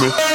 Now,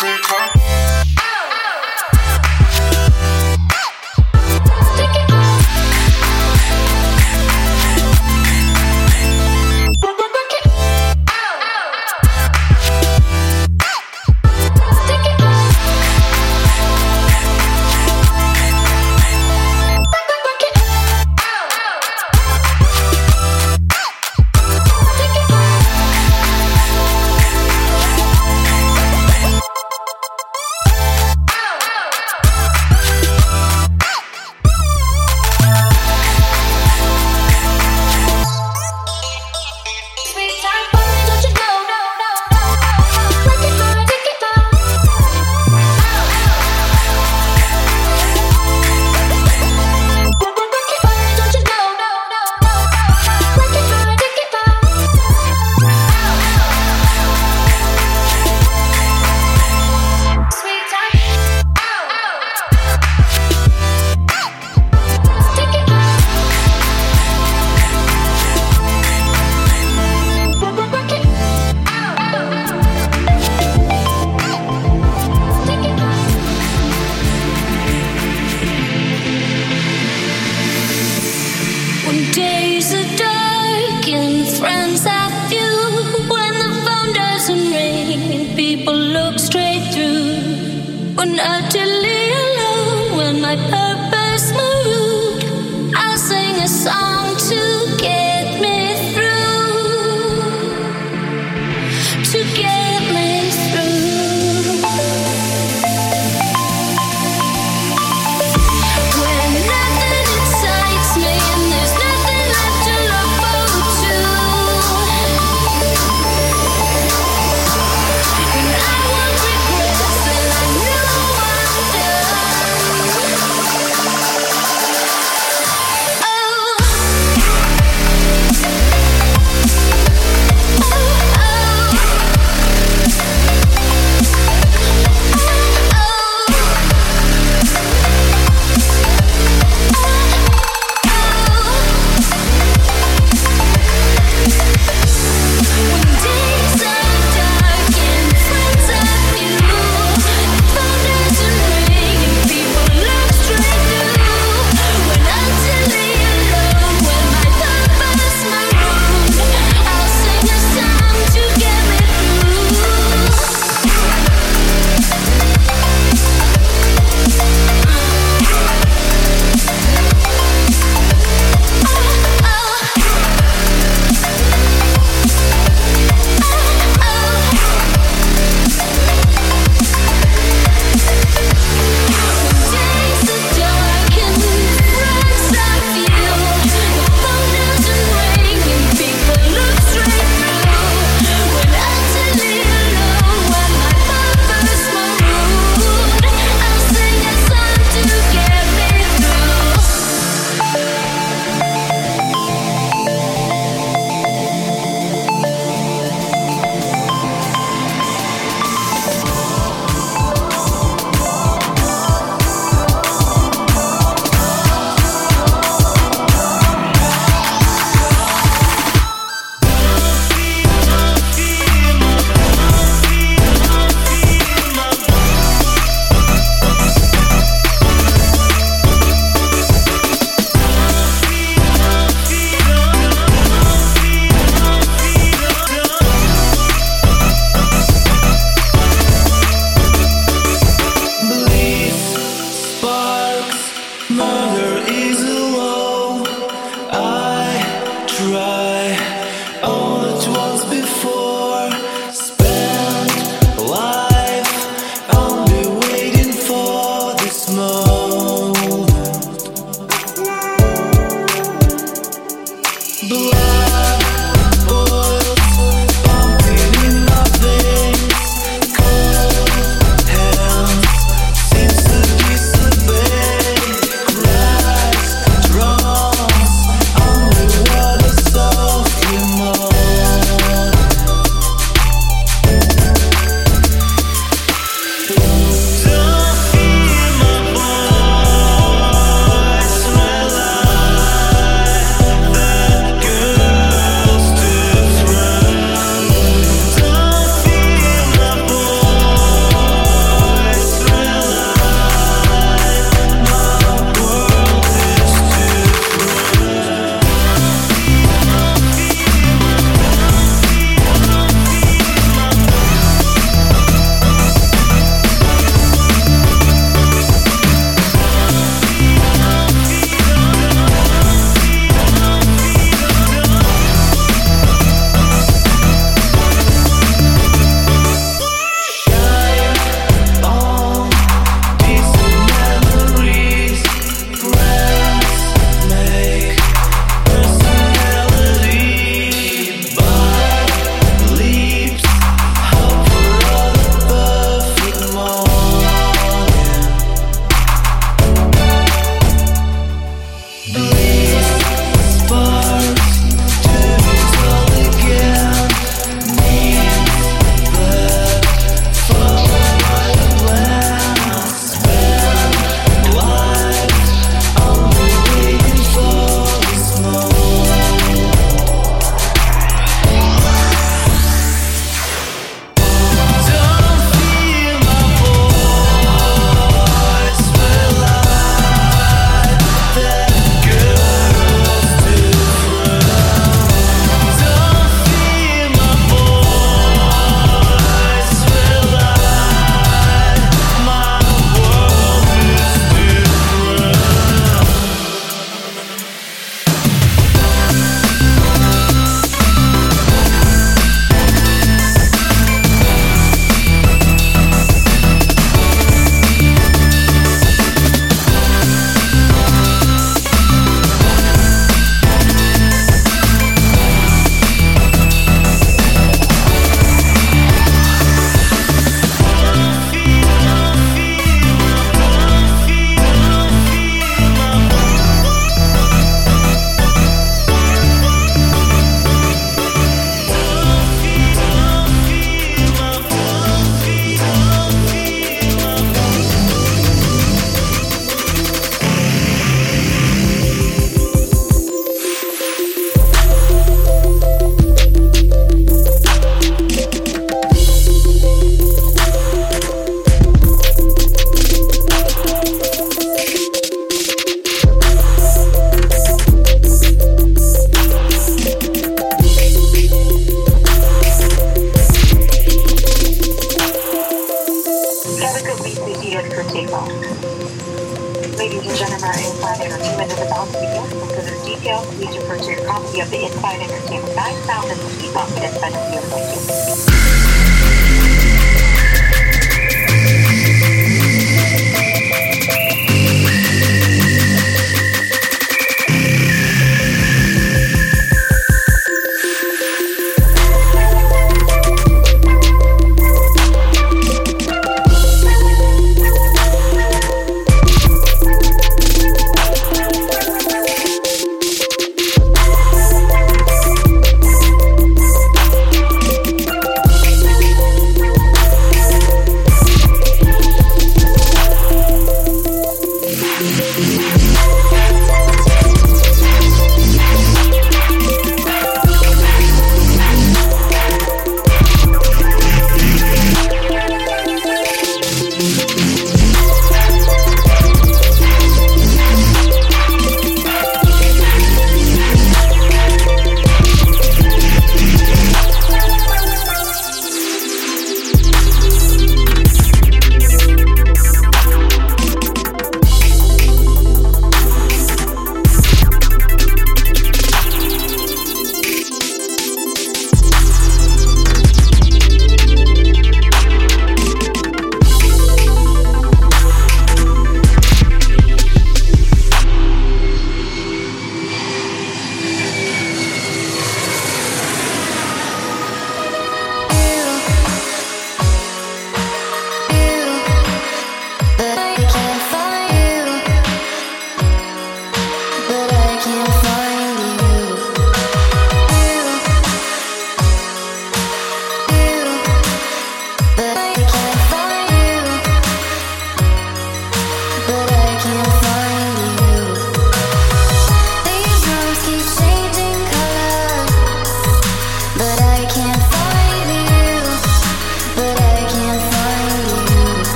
Africa.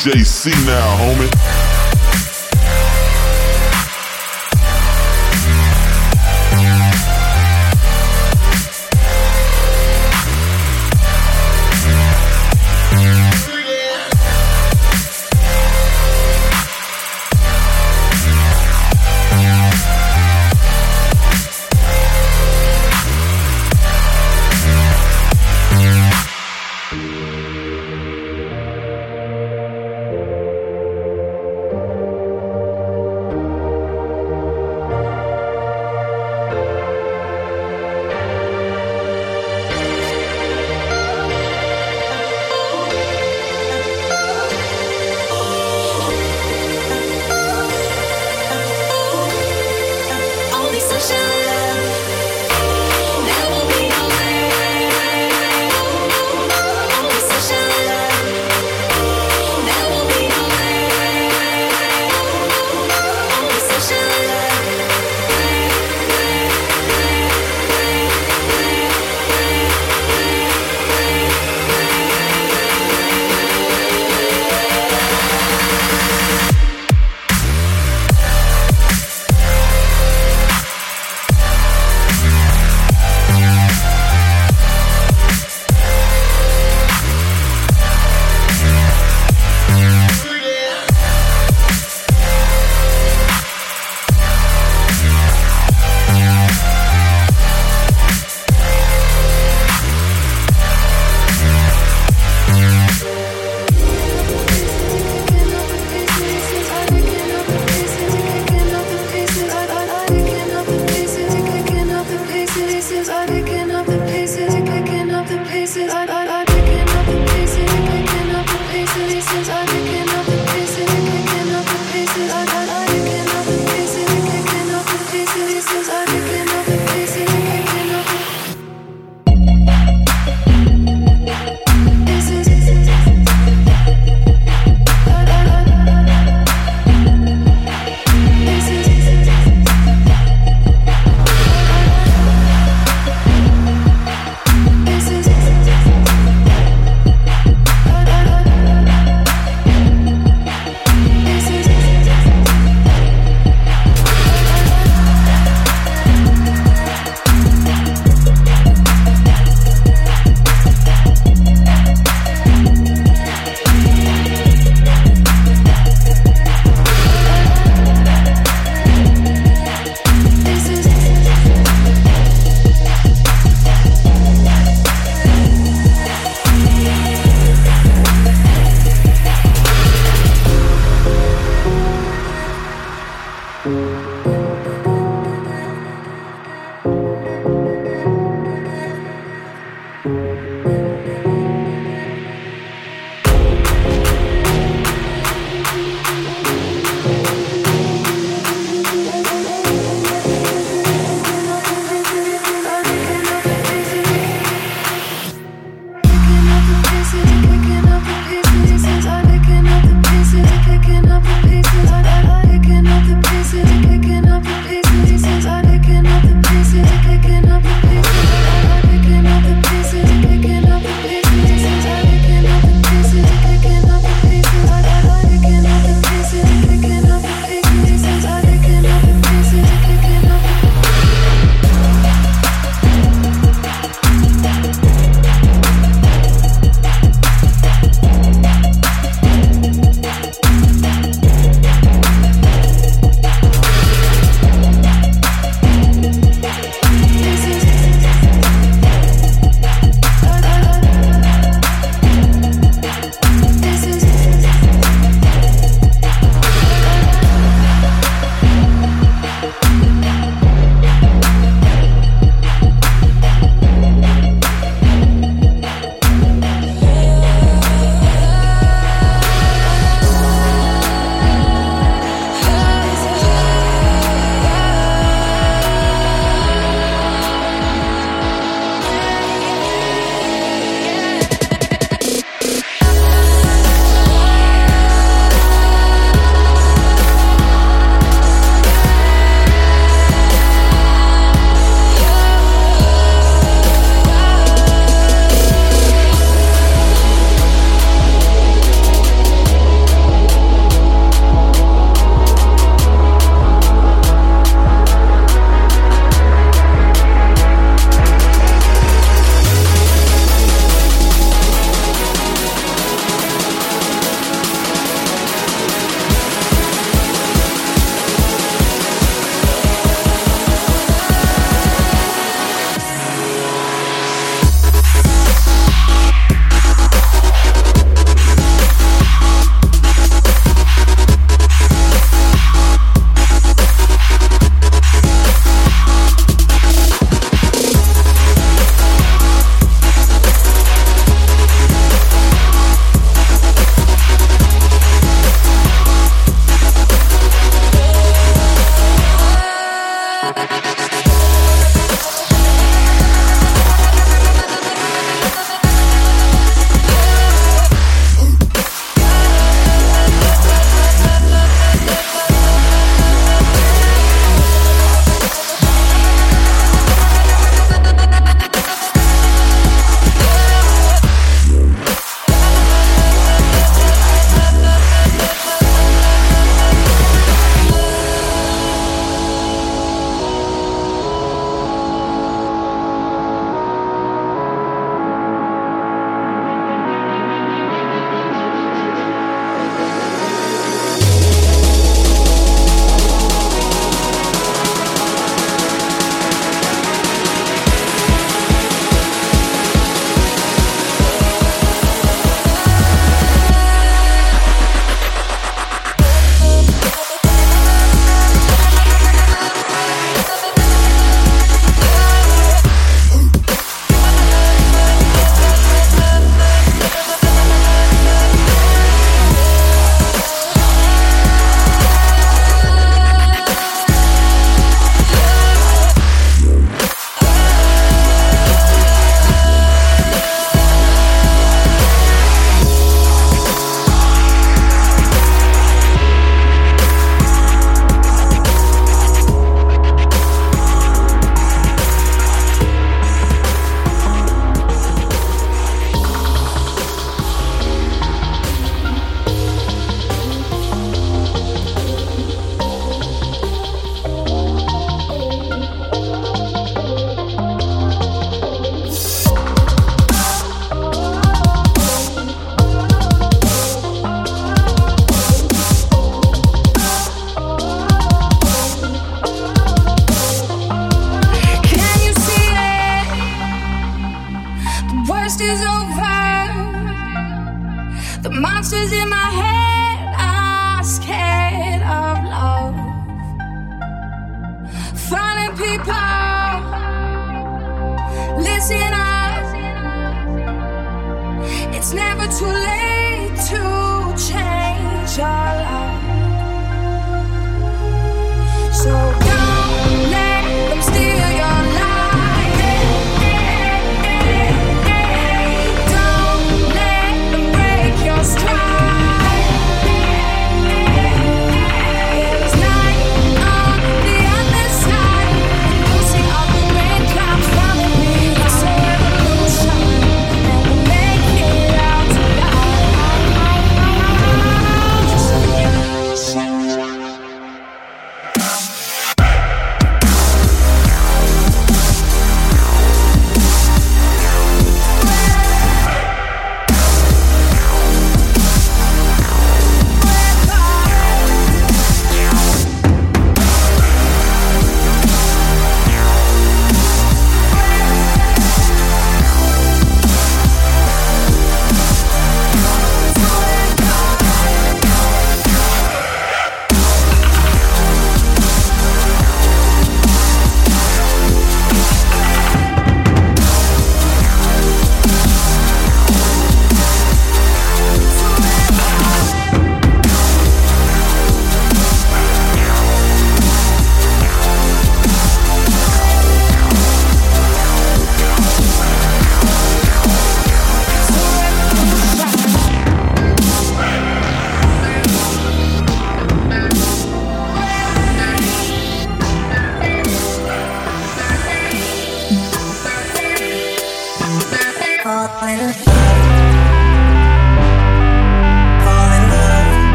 DJ C now, homie. Pieces, picking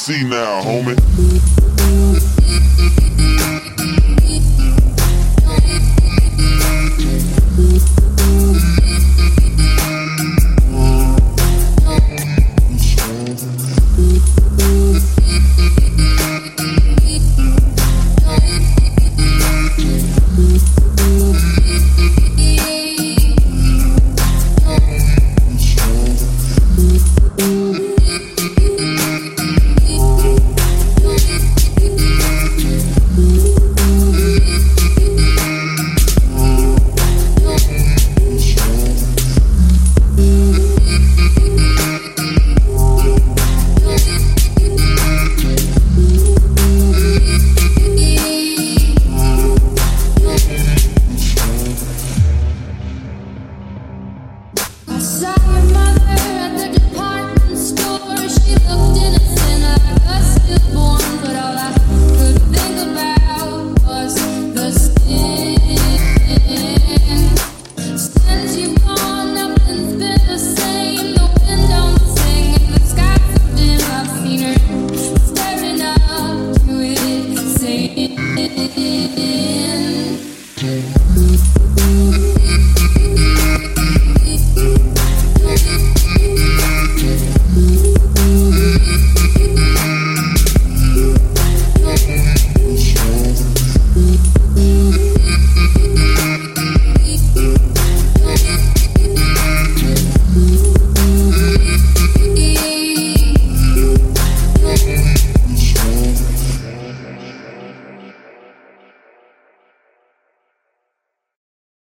C now, homie.